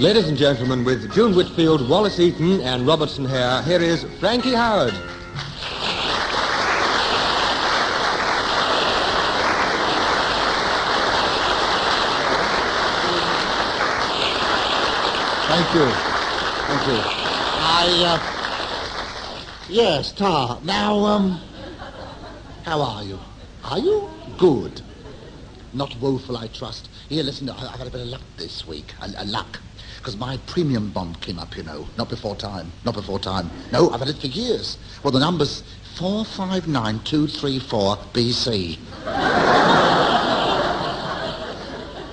Ladies and gentlemen, with June Whitfield, Wallace Eaton, and Robertson Hare, here is Frankie Howerd. Thank you. Thank you. I, uh, yes, Tar. Now, um, how are you? Are you? Good. Not woeful, I trust. Here, listen, I've had a bit of luck this week. A, a luck. Because my premium bond came up, you know. Not before time. Not before time. No, I've had it for years. Well, the number's 459234 BC.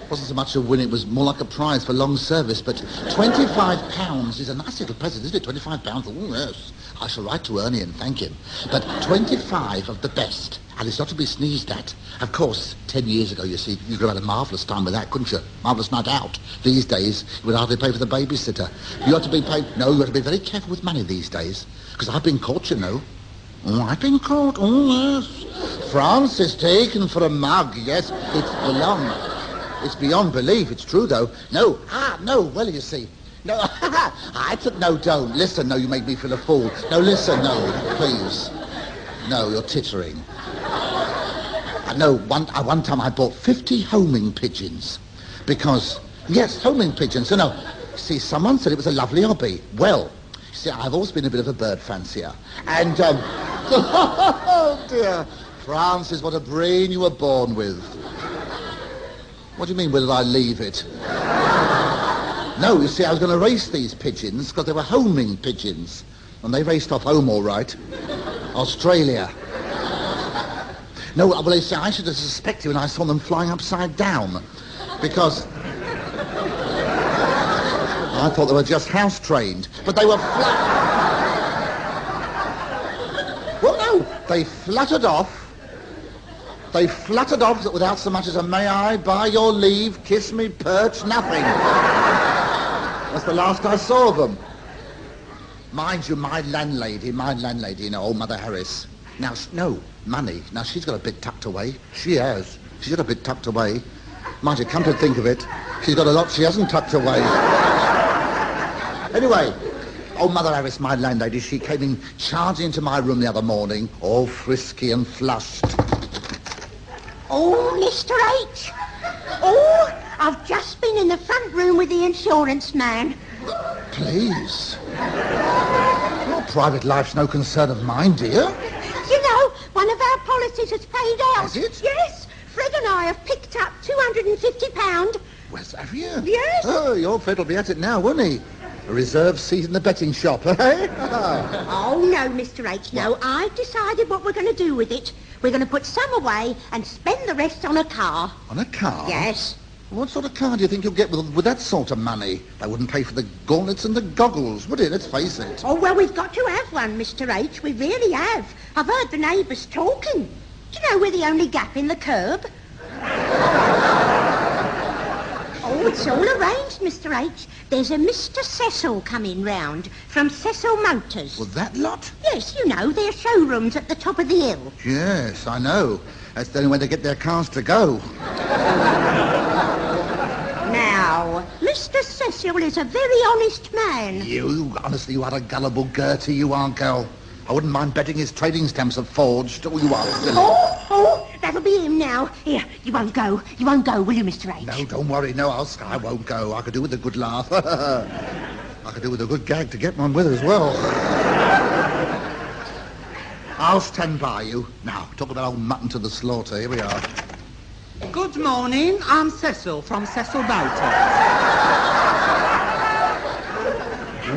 wasn't so much a win, it was more like a prize for long service, but £25 is a nice little present, isn't it? £25? Oh, yes. I shall write to Ernie and thank him. But 25 of the best, and it's not to be sneezed at. Of course, 10 years ago, you see, you could have had a marvellous time with that, couldn't you? Marvellous night out. These days, you would hardly pay for the babysitter. You have to be paid... No, you have to be very careful with money these days, because I've been caught, you know. Oh, I've been caught, oh, yes. France is taken for a mug, yes, it's belong. It's beyond belief. It's true, though. No. Ah, no. Well, you see. No. I took... No, don't. Listen. No, you make me feel a fool. No, listen. No, please. No, you're tittering. I know one, uh, one time I bought 50 homing pigeons because... Yes, homing pigeons. You know, see, someone said it was a lovely hobby. Well, see, I've always been a bit of a bird fancier. And, um... oh, dear. Francis, what a brain you were born with. What do you mean, where I leave it? no, you see, I was going to race these pigeons because they were homing pigeons. And they raced off home all right. Australia. No, uh, well, they say I should have suspected when I saw them flying upside down. Because... I thought they were just house trained. But they were flat... well, no, they fluttered off they fluttered off without so much as a may I, by your leave, kiss me, perch, nothing. That's the last I saw of them. Mind you, my landlady, my landlady, you know, old Mother Harris. Now, no, money. Now, she's got a bit tucked away. She has. She's got a bit tucked away. Mind you, come to think of it, she's got a lot she hasn't tucked away. anyway, old Mother Harris, my landlady, she came in charging into my room the other morning, all frisky and flushed. Oh, Mr. H. Oh, I've just been in the front room with the insurance man. Please. Your private life's no concern of mine, dear. You know, one of our policies has paid out. Has it? Yes. Fred and I have picked up £250. Where's you? Yes. Oh, your Fred will be at it now, won't he? A reserve seat in the betting shop, eh? Oh, no, Mr. H. No, I've decided what we're going to do with it. We're going to put some away and spend the rest on a car. On a car? Yes. What sort of car do you think you'll get with, with that sort of money? They wouldn't pay for the gauntlets and the goggles, would it? Let's face it. Oh, well, we've got to have one, Mr. H. We really have. I've heard the neighbours talking. Do you know we're the only gap in the curb? It's all arranged, Mr. H. There's a Mr. Cecil coming round from Cecil Motors. Well, that lot? Yes, you know, their showrooms at the top of the hill. Yes, I know. That's the only way they get their cars to go. Now, Mr. Cecil is a very honest man. You, honestly, you are a gullible Gertie, you are, girl. I wouldn't mind betting his trading stamps are forged. Oh, you are silly. Oh, oh, that'll be him now. Here, you won't go. You won't go, will you, Mr. H? No, don't worry. No, I'll, I won't go. I could do with a good laugh. I could do with a good gag to get one with as well. I'll stand by you. Now, talk about old mutton to the slaughter. Here we are. Good morning. I'm Cecil from Cecil Motors.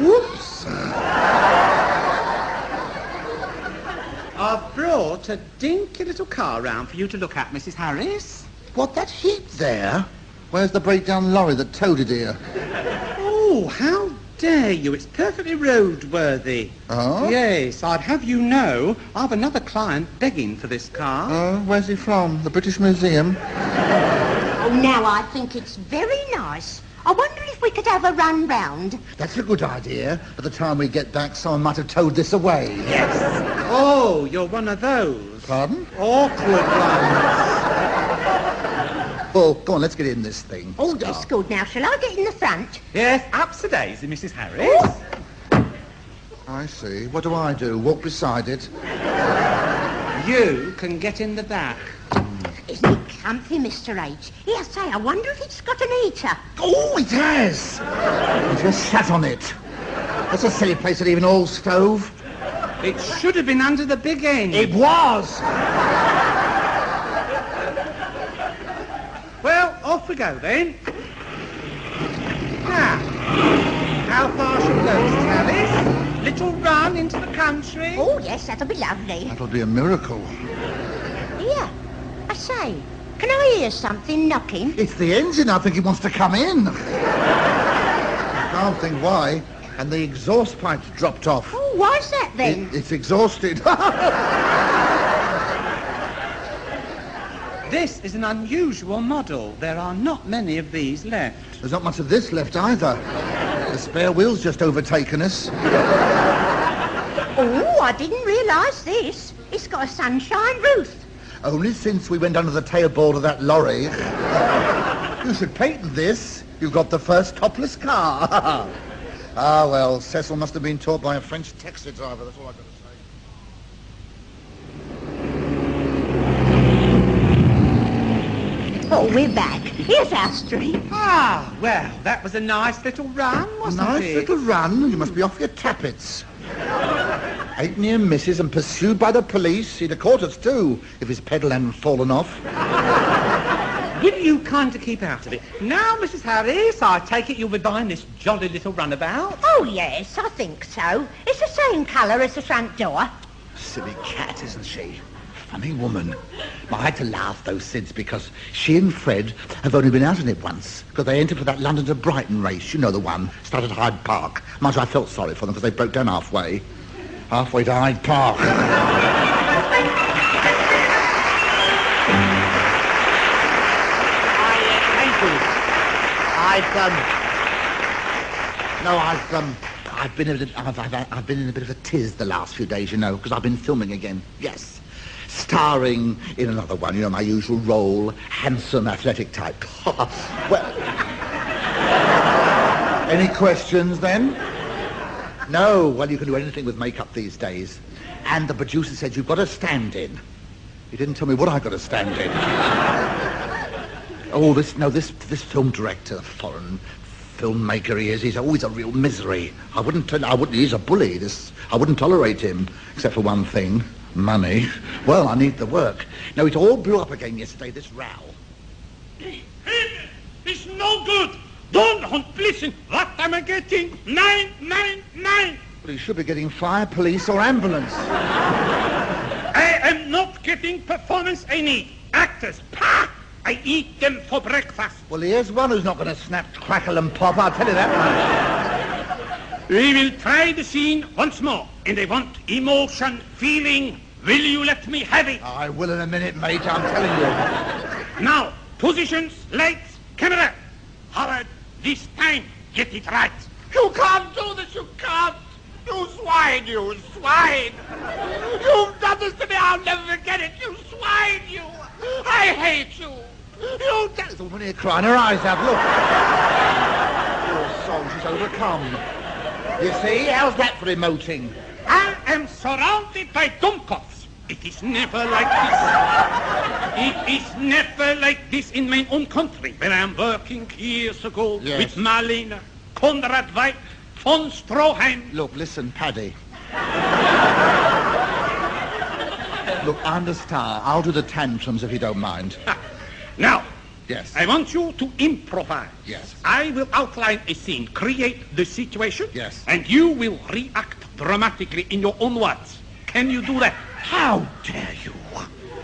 Whoops. I've brought a dinky little car round for you to look at, Mrs. Harris. What, that heap there? Where's the breakdown lorry that towed it here? Oh, how dare you? It's perfectly roadworthy. Oh? Yes, I'd have you know I've another client begging for this car. Oh, where's he from? The British Museum? Oh, now I think it's very nice. I wonder if we could have a run round. That's a good idea. By the time we get back, someone might have towed this away. Yes. Oh, you're one of those Pardon? awkward ones. Well, go on, let's get in this thing. Oh, that's ah. good. Now, shall I get in the front? Yes, up to daisy, Mrs. Harris. I see. What do I do? Walk beside it? You can get in the back. Isn't comfy, Mr. H? Yes, say, I wonder if it's got an eater. Oh, it has! I just sat on it. That's a silly place to leave an oil stove. It should have been under the big end. It was! Well, off we go then. Now, how far shall we go, Mrs. Little run into the country? Oh, yes, that'll be lovely. That'll be a miracle. Here, I say, can I hear something knocking? It's the engine. I think he wants to come in. I can't think why. And the exhaust pipe's dropped off. Oh, why's that then? It- it's exhausted. This is an unusual model. There are not many of these left. There's not much of this left either. The spare wheel's just overtaken us. Oh, I didn't realise this. It's got a sunshine roof. Only since we went under the tailboard of that lorry. you should patent this. You've got the first topless car. ah, well, Cecil must have been taught by a French taxi driver. That's all I've got to say. Oh, we're back. Here's our street. Ah, well, that was a nice little run, wasn't Nice it? Nice little run. You must be off your tappets. Eight near misses and pursued by the police. He'd have caught us too if his pedal hadn't fallen off. Will you kind of keep out of it? Now, Mrs. Harris, I take it you'll be buying this jolly little runabout. Oh, yes, I think so. It's the same colour as the front door. Silly cat, isn't she? Funny woman. I had to laugh, though, Sids, because she and Fred have only been out in it once. Because they entered for that London to Brighton race. You know the one. Started Hyde Park. Much I felt sorry for them because they broke down halfway. Halfway to Hyde Park. I Thank you. I've um, no, I've um, I've been a I've, I've, I've been in a bit of a tiz the last few days, you know, because I've been filming again. Yes, starring in another one. You know, my usual role, handsome, athletic type. well, any questions then? No. Well, you can do anything with makeup these days. And the producer said you've got to stand in. He didn't tell me what I've got to stand in. Oh, this no, this this film director, the foreign filmmaker he is. He's always a real misery. I wouldn't. I wouldn't. He's a bully. This I wouldn't tolerate him, except for one thing: money. Well, I need the work. No, it all blew up again yesterday. This row. It's no good. Don't listen. What am I getting? Nine, nine, nine. Well, he should be getting fire, police, or ambulance. I am not getting performance I need. Actors, pah! I eat them for breakfast. Well, here's one who's not going to snap, crackle, and pop. I'll tell you that We will try the scene once more. And I want emotion, feeling. Will you let me have it? I will in a minute, mate. I'm telling you. Now, positions, lights, camera. Howerd, this time, get it right. You can't do this, you can't. You swine, you swine. You've done this to me, I'll never forget it. You swine, you. I hate you. You There's a woman here crying her eyes out. Look. Your soul, she's overcome. You see? How's that for emoting? I am surrounded by dummkopfs. It is never like this. It is never like this in my own country, where I am working years ago Yes. with Marlene, Conrad Veidt, von Stroheim. Look, listen, Paddy. Look, I understand. I'll do the tantrums if you don't mind. Now, Yes. I want you to improvise. Yes. I will outline a scene, create the situation. Yes. And you will react dramatically in your own words. Can you do that? How dare you?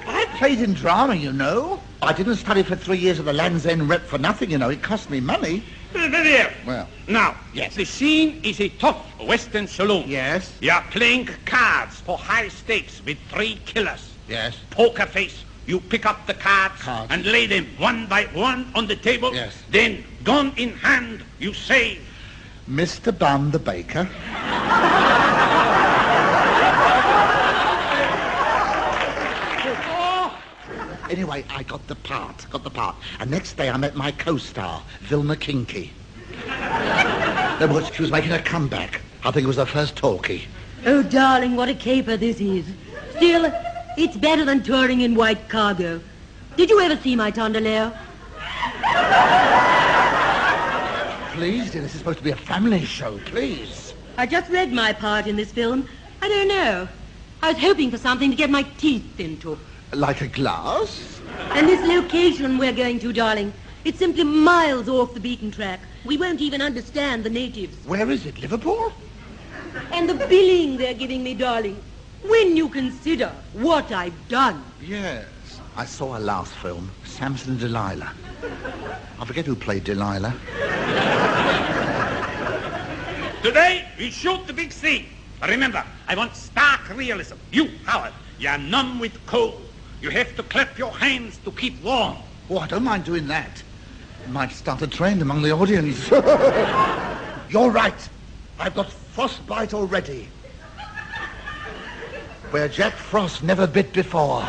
I played in drama, you know. I didn't study for three years at the Land's End Rep for nothing, you know. It cost me money. There. Well, Now, Yes. the scene is a tough Western saloon. yes, You are playing cards for high stakes with three killers. yes. Poker face. You pick up the cards, Cards. and lay them one by one on the table. Yes. Then, gun in hand, you say, Mr. Bun the baker. Anyway, I, got the part, got the part. And next day I met my co-star, Vilma Kinky. Was, she was making a comeback. I think it was her first talkie. Oh, darling, what a caper this is. Still, it's better than touring in white cargo. Did you ever see my Tondelayo? Please, dear, this is supposed to be a family show, please. I just read my part in this film. I don't know. I was hoping for something to get my teeth into. Like a glass? And this location we're going to, darling, it's simply miles off the beaten track. We won't even understand the natives. Where is it, Liverpool? And the billing they're giving me, darling. When you consider what I've done. Yes. I saw her last film, Samson and Delilah. I forget who played Delilah. Today, we shoot the big scene. But remember, I want stark realism. You, Howerd, you're numb with cold. You have to clap your hands to keep warm. Oh, I don't mind doing that. Might start a trend among the audience. You're right. I've got frostbite already. Where Jack Frost never bit before.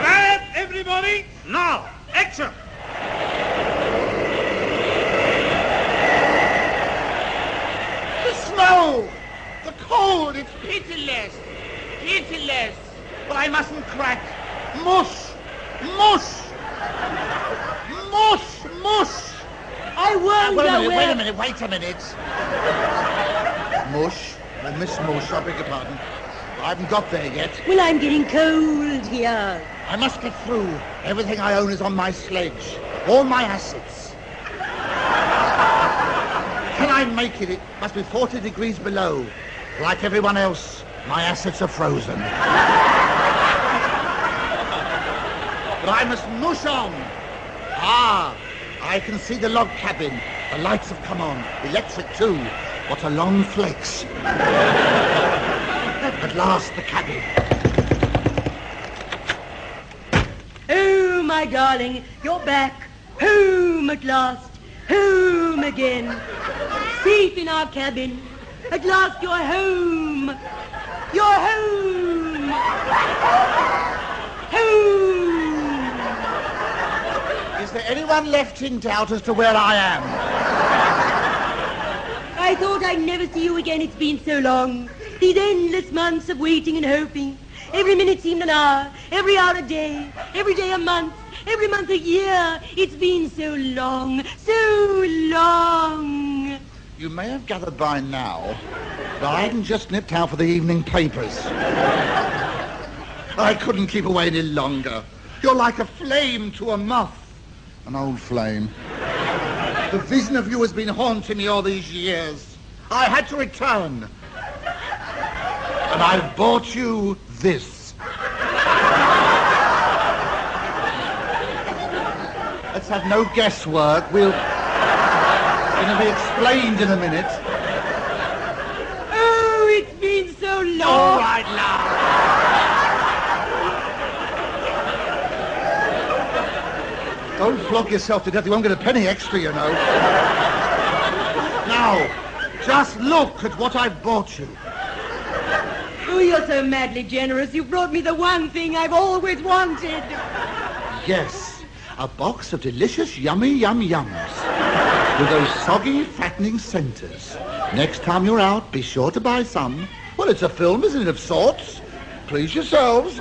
Grab everybody. Now, action. The snow! The cold! It's pitiless! Pitiless! But I mustn't crack. Mush! Mush! Mush! Mush! I won't wait a minute, wait a minute, wait a minute. Mush? Uh, Miss Mush, I beg your pardon. I haven't got there yet. Well, I'm getting cold here. I must get through. Everything I own is on my sledge. All my assets. Can I make it? It must be 40 degrees below. Like everyone else, my assets are frozen. but I must mush on. Ah, I can see the log cabin. The lights have come on. Electric too. What a long flex. At last, the cabin. Oh, my darling, you're back. Home at last. Home again. Safe in our cabin. At last you're home. You're home. Home. Is there anyone left in doubt as to where I am? I thought I'd never see you again. It's been so long. These endless months of waiting and hoping. Every minute seemed an hour. Every hour a day. Every day a month. Every month a year. It's been so long. So long. You may have gathered by now that I hadn't just nipped out for the evening papers. I couldn't keep away any longer. You're like a flame to a moth. An old flame. The vision of you has been haunting me all these years. I had to return. And I've bought you this. Let's have no guesswork. We'll... It'll be explained in a minute. Oh, it's been so long. All right, now. Don't flog yourself to death. You won't get a penny extra, you know. now, just look at what I've bought you. Oh, you're so madly generous. You've brought me the one thing I've always wanted. Yes, a box of delicious yummy yum yums with those soggy, fattening centres. Next time you're out, be sure to buy some. Well, it's a film, isn't it, of sorts? Please yourselves.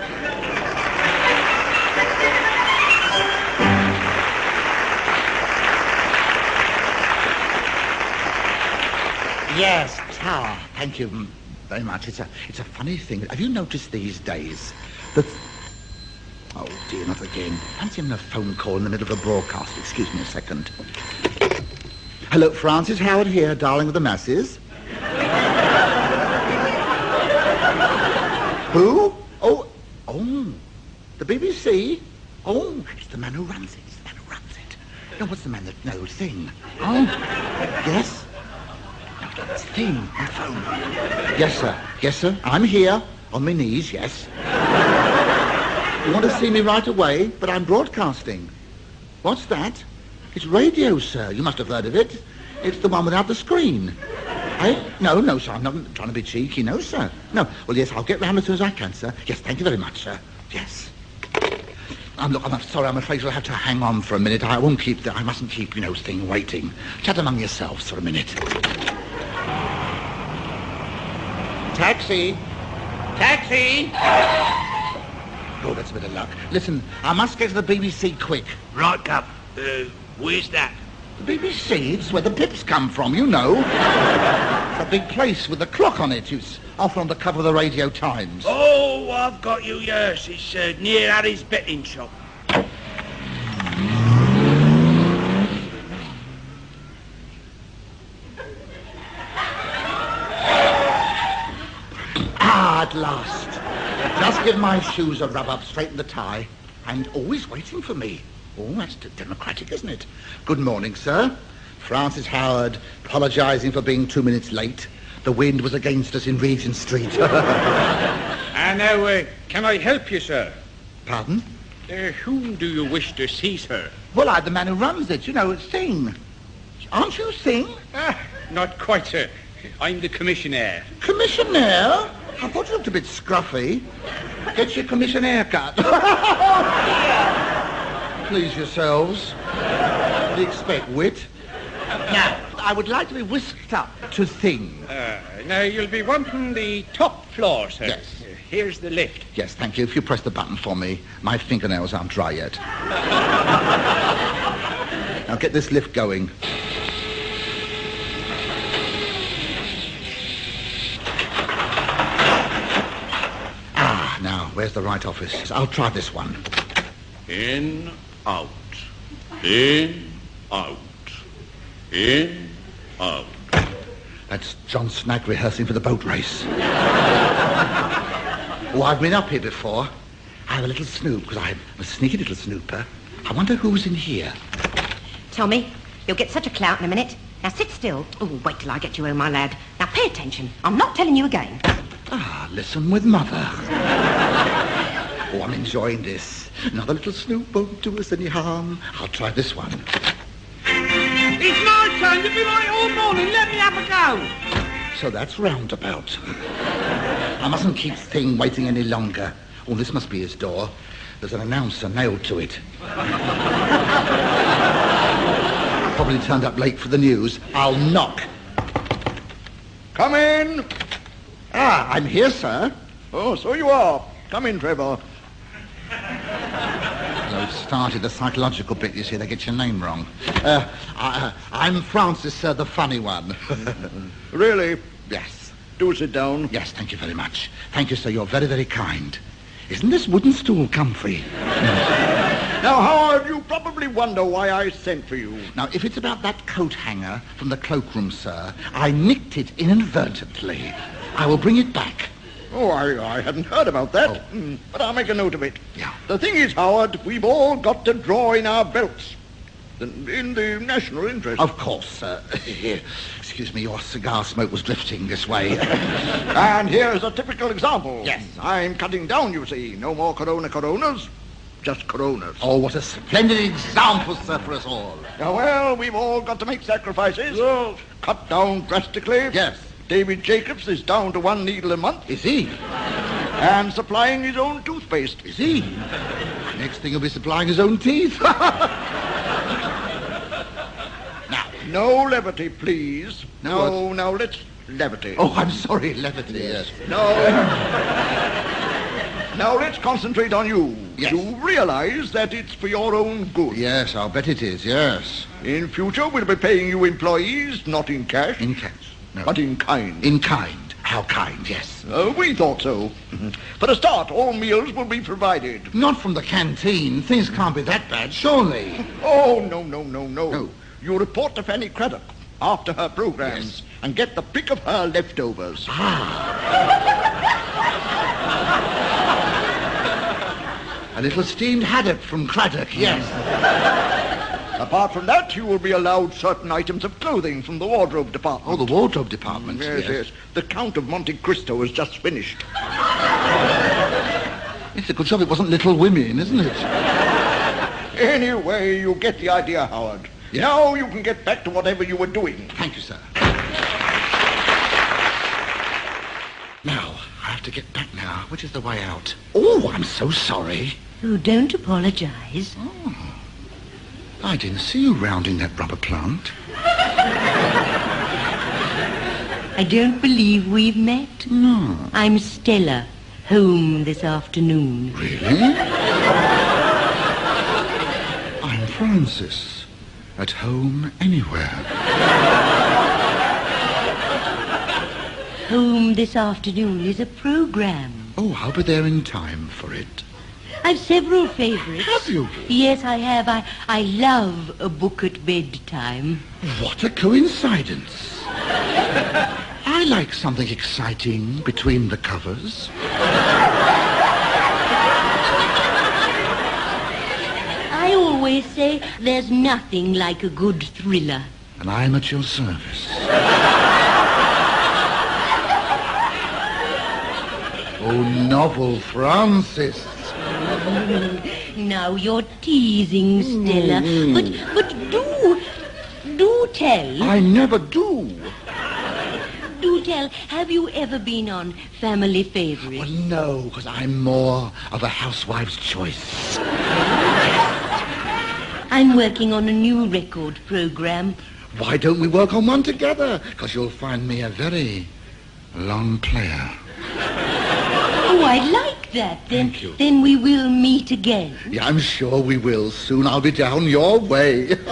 Yes, Tower. Thank you very much. It's a, it's a funny thing. Have you noticed these days that... Oh, dear, not again. Fancy having a phone call in the middle of a broadcast. Excuse me a second. Hello, Francis Howerd here, darling of the masses. Who? Oh, oh, the BBC? Oh, it's the man who runs it. It's the man who runs it. No, what's the man that knows thing? Oh, yes? No, thing phone. Yes, sir. Yes, sir. I'm here on my knees, yes. You want to see me right away, but I'm broadcasting. What's that? It's radio, sir. You must have heard of it. It's the one without the screen. Eh? No, no, sir. I'm not trying to be cheeky. No, sir. No. Well, yes, I'll get round as soon as I can, sir. Yes, thank you very much, sir. Yes. Um, look, I'm sorry. I'm afraid you'll have to hang on for a minute. I won't keep. I mustn't keep, you know, thing waiting. Chat among yourselves for a minute. Taxi! Taxi! Oh, that's a bit of luck. Listen, I must get to the BBC quick. Right, Cup. Uh, where's that? The BBC, it's where the pips come from, you know. it's a big place with a clock on it. It's often on the cover of the Radio Times. Oh, I've got you, yes. It's uh, near Harry's betting shop. Ah, at last. Just give my shoes a rub up, straighten the tie, and always waiting for me. Oh, that's democratic, isn't it? Good morning, sir. Francis Howerd, apologising for being two minutes late. The wind was against us in Regent Street. And now, uh, can I help you, sir? Pardon? Uh, whom do you wish to see, sir? Well, I'm the man who runs it, you know, Thing. Aren't you Thing? Ah, not quite, sir. I'm the commissioner. Commissioner? I thought you looked a bit scruffy. Get your commissioner cut. Please yourselves. What you expect, wit? Now, I would like to be whisked up to Thing. Uh, now, you'll be wanting the top floor, sir. Yes. Here's the lift. Yes, thank you. If you press the button for me, my fingernails aren't dry yet. now get this lift going. Ah, now, where's the right office? I'll try this one. In, out. In, out. In, out. That's John Snagge rehearsing for the boat race. oh, I've been up here before. I have a little snoop, because I'm a sneaky little snooper. I wonder who's in here. Tommy, you'll get such a clout in a minute. Now sit still. Oh, wait till I get you home, my lad. Now pay attention. I'm not telling you again. Ah, listen with mother. Oh, I'm enjoying this. Another little snoop won't do us any harm. I'll try this one. It's my turn. You've been on it all morning. Let me have a go. So that's roundabout. I mustn't keep Thing waiting any longer. Oh, this must be his door. There's an announcer nailed to it. Probably turned up late for the news. I'll knock. Come in. Ah, I'm here, sir. Oh, so you are. Come in, Trevor. Started the psychological bit, you see. They get your name wrong. Uh, I, I'm Francis, sir, the funny one. Really? yes. Do sit down. Yes, thank you very much. Thank you, sir. You're very, very kind. Isn't this wooden stool comfy? Now, Howerd, you probably wonder why I sent for you. Now, if it's about that coat hanger from the cloakroom, sir, I nicked it inadvertently. I will bring it back. Oh, I, I hadn't heard about that. Oh. Mm, But I'll make a note of it. Yeah. The thing is, Howerd, we've all got to draw in our belts. In the national interest. Of course, sir. Here. Excuse me, your cigar smoke was drifting this way. And here's a typical example. Yes. I'm cutting down, you see. No more Corona Coronas, just Coronas. oh, what a splendid example, sir, for us all. Now, well, we've all got to make sacrifices. Cut down drastically. Yes. David Jacobs is down to one needle a month Is he? and supplying his own toothpaste. Is he? Next thing he'll be supplying his own teeth. Now, no levity, please. No, No, now let's levity. oh, I'm sorry, levity, yes. No. now let's concentrate on you. Yes. You realize that it's for your own good. Yes, I'll bet it is, yes. In future, we'll be paying you employees not in cash, In cash. No. but in kind. In kind. How kind, yes. Uh, we thought so. For a start, all meals will be provided. Not from the canteen. Things can't be that bad, surely. Oh, no, no, no, no. No. You report to Fanny Cradock after her programs Yes. and get the pick of her leftovers. Ah. a little steamed haddock from Cradock, yes. Apart from that, you will be allowed certain items of clothing from the wardrobe department. Oh, the wardrobe department, Yes, yes. The Count of Monte Cristo has just finished. It's a good job it wasn't Little Women, isn't it? Anyway, you get the idea, Howerd. Yeah. Now you can get back to whatever you were doing. Thank you, sir. Now, I have to get back now. Which is the way out? Oh, I'm so sorry. Oh, don't apologize. Oh. I didn't see you rounding that rubber plant. I don't believe we've met. No. I'm Stella, home this afternoon. Really? I'm Francis. At home anywhere. Home this afternoon is a program. Oh, I'll be there in time for it. I've several favorites. Have you? Yes, I have. I, I love a book at bedtime. What a coincidence. I like something exciting between the covers. I always say there's nothing like a good thriller. And I'm at your service. oh, novel Francis. Now you're teasing, Stella. Mm-hmm. But but do do tell. I never do. Do tell. Have you ever been on Family Well, Favorites? no, because I'm more of a housewife's choice. I'm working on a new record program. Why don't we work on one together? Because you'll find me a very long player. Oh, I like that. Then Thank you. then we will meet again. Yeah, I'm sure we will. Soon I'll be down your way.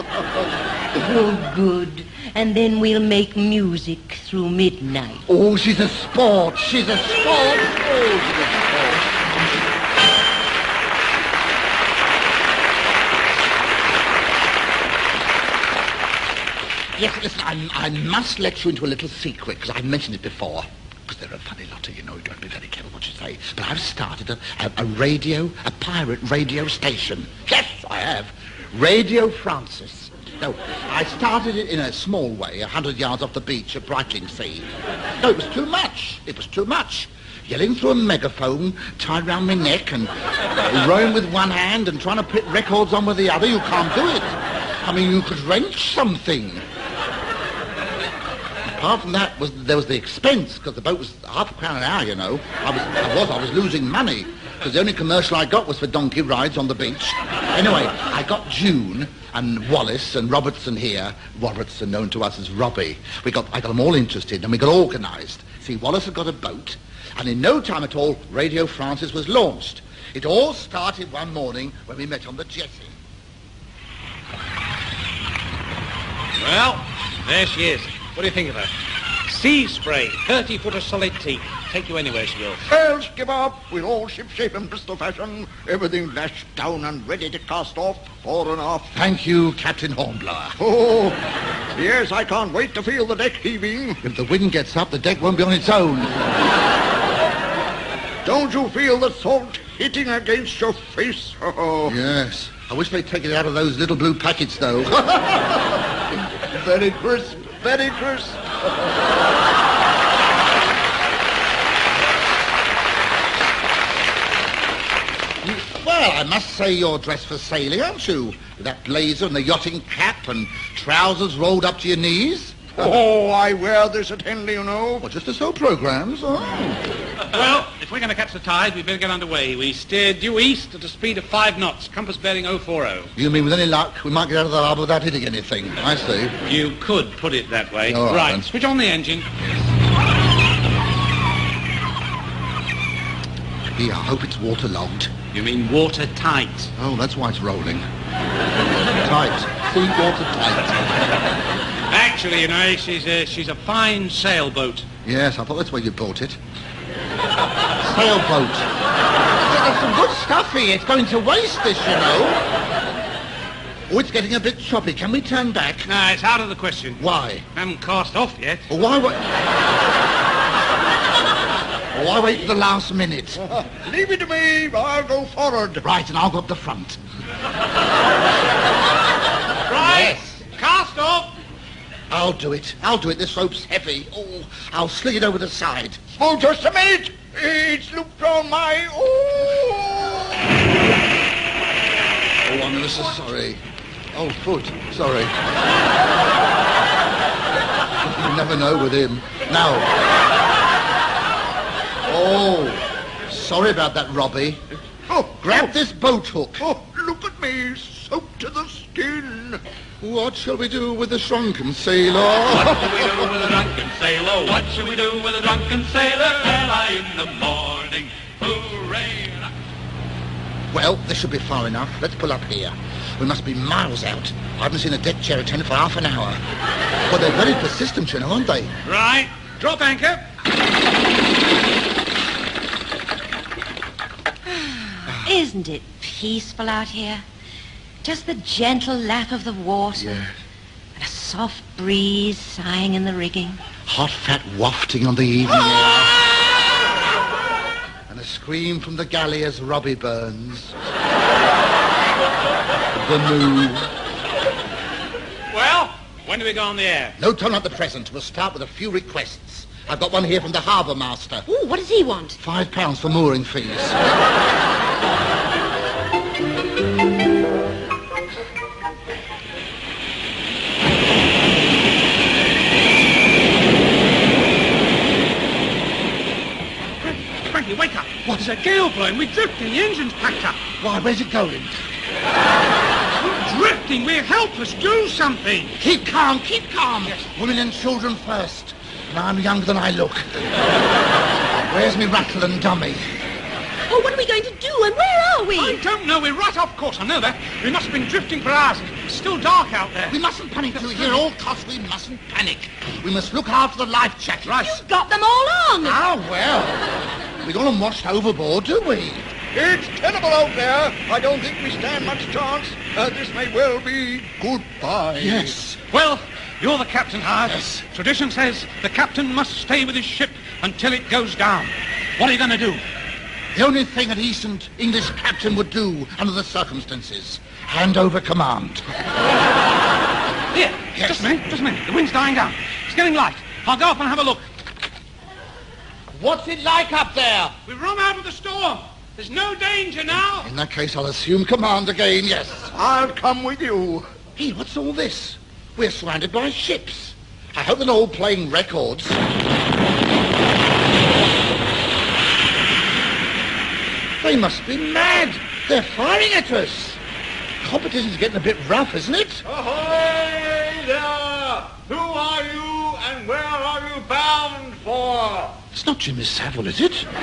Oh, good. And then we'll make music through midnight. oh, she's a sport. She's a sport. Oh, she's a sport. Yes, listen, I, I must let you into a little secret, because I've mentioned it before. They're a funny lot of you know, you don't be very careful what you say. But I've started a, a, a radio, a pirate radio station. Yes, I have. Radio Francis. No, I started it in a small way, a hundred yards off the beach at Brightlingsea. No, it was too much. It was too much. Yelling through a megaphone, tied round my neck, and rowing with one hand and trying to put records on with the other, you can't do it. I mean, you could wrench something. Apart from that, was there was the expense because the boat was half a crown an hour. You know, I was, I was, I was losing money because the only commercial I got was for donkey rides on the beach. Anyway, I got June and Wallace and Robertson here. Robertson, known to us as Robbie. We got, I got them all interested and we got organised. See, Wallace had got a boat, and in no time at all, Radio Francis was launched. It all started one morning when we met on the jetty. Well, there she is. What do you think of her? Sea spray, 30 foot of solid teak. Take you anywhere she will. Well, skip up, we're all shipshape and Bristol fashion. Everything lashed down and ready to cast off, fore and aft. Thank you, Captain Hornblower. Oh, yes, I can't wait to feel the deck heaving. If the wind gets up, the deck won't be on its own. Don't you feel the salt hitting against your face? Oh, Yes. I wish they'd take it out of those little blue packets, though. very crisp, very crisp. well, I must say you're dressed for sailing, aren't you? That blazer and the yachting cap and trousers rolled up to your knees. Oh, I wear this at Henley, you know. Well, just to sell programs. Oh. Well, if we're going to catch the tide, we'd better get underway. We steer due east at a speed of five knots, compass bearing 040. You mean with any luck, we might get out of the harbour without hitting anything? I see. You could put it that way. All right, right, switch on the engine. Gee, I hope it's waterlogged. You mean watertight. Oh, that's why it's rolling. tight. Sea water tight. Actually, you know, she's a, she's a fine sailboat. Yes, I thought that's where you bought it. Sailboat. Yeah, there's some good stuff here. It's going to waste this, you know. Oh, it's getting a bit choppy. Can we turn back? No, it's out of the question. Why? Haven't cast off yet. Well, why wait? Oh, why wait for the last minute? Leave it to me. I'll go forward. Right, and I'll go up the front. Right, cast off. I'll do it. I'll do it. This rope's heavy. Oh, I'll sling it over the side. Oh, just a minute. It's looped on my... Oh! Oh, I'm ever so sorry. Oh, foot. Sorry. you never know with him. Now. Oh, sorry about that, Robbie. Oh, Grab oh. this boat hook. Oh, look at me, soaked to the skin. What shall we do with the shrunken sailor? What shall we do with a drunken sailor? What shall we do with a drunken sailor? Early in the morning, hooray! Well, this should be far enough. Let's pull up here. We must be miles out. I haven't seen a deck chair attendant for half an hour. Well, they're very persistent, you know, aren't they? Right. Drop anchor. Isn't it peaceful out here? Just the gentle lap of the water. Yeah. And a soft breeze sighing in the rigging. Hot fat wafting on the evening air. And a scream from the galley as Robbie burns. the moo. Well, when do we go on the air? No time at the present. We'll start with a few requests. I've got one here from the harbour master. Ooh, what does he want? Five pounds for mooring fees. What? There's a gale blowing. We're drifting. The engine's packed up. Why, where's it going? We're drifting. We're helpless. Do something. Keep calm, keep calm. Women and children first. And I'm younger than I look. Where's me rattle and dummy? Oh, what are we going to do and where are we? I don't know. We're right off course. I know that. We must have been drifting for hours. It's still dark out there. We mustn't panic, do you hear? At all costs, we mustn't panic. We must look after the life jacket. Right. You've got them all on. Ah, well. We got them washed overboard, do we? It's terrible out there. I don't think we stand much chance. Uh, this may well be goodbye. Yes. Well, you're the captain, Howerd. Yes. Tradition says the captain must stay with his ship until it goes down. What are you going to do? The only thing a decent English captain would do under the circumstances. Hand over command. Here, yes. just a minute, just a minute. The wind's dying down. It's getting light. I'll go up and have a look. What's it like up there? We've run out of the storm. There's no danger now. In that case, I'll assume command again, yes. I'll come with you. Hey, what's all this? We're surrounded by ships. I hope they're not all playing records. They must be mad. They're firing at us. Competition's getting a bit rough, isn't it? Ahoy there! Who are you and where are you bound for? It's not Jimmy Savile, is it?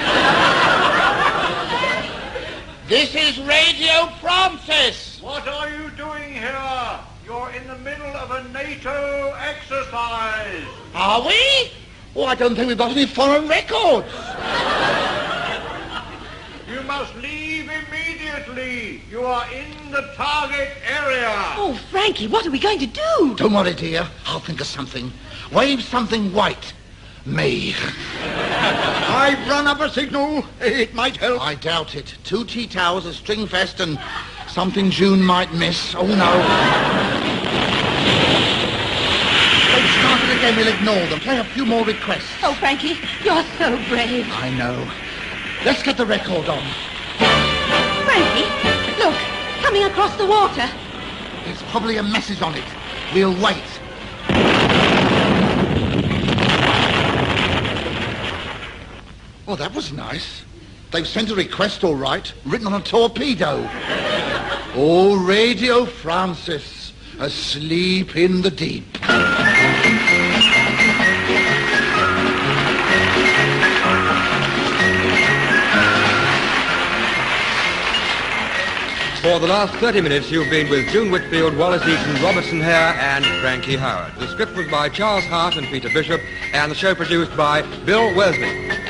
This is Radio Francis. What are you doing here? You're in the middle of a NATO exercise. Are we? Oh, I don't think we've got any foreign records. You must leave immediately. You are in the target area. Oh, Frankie, what are we going to do? Don't worry, dear. I'll think of something. Wave something white. Me. I've run up a signal. It might help. I doubt it. Two tea towers, a string vest, and something June might miss. Oh, no. They've started again. We'll ignore them. Play a few more requests. Oh, Frankie, you're so brave. I know. Let's get the record on. Frankie, look, coming across the water. There's probably a message on it. We'll wait. Well, that was nice. They've sent a request all right, written on a torpedo. Oh, Radio Francis, asleep in the deep. For the last 30 minutes, you've been with June Whitfield, Wallace Eaton, Robertson Hare, and Frankie Howerd. The script was by Charles Hart and Peter Bishop, and the show produced by Bill Wesley.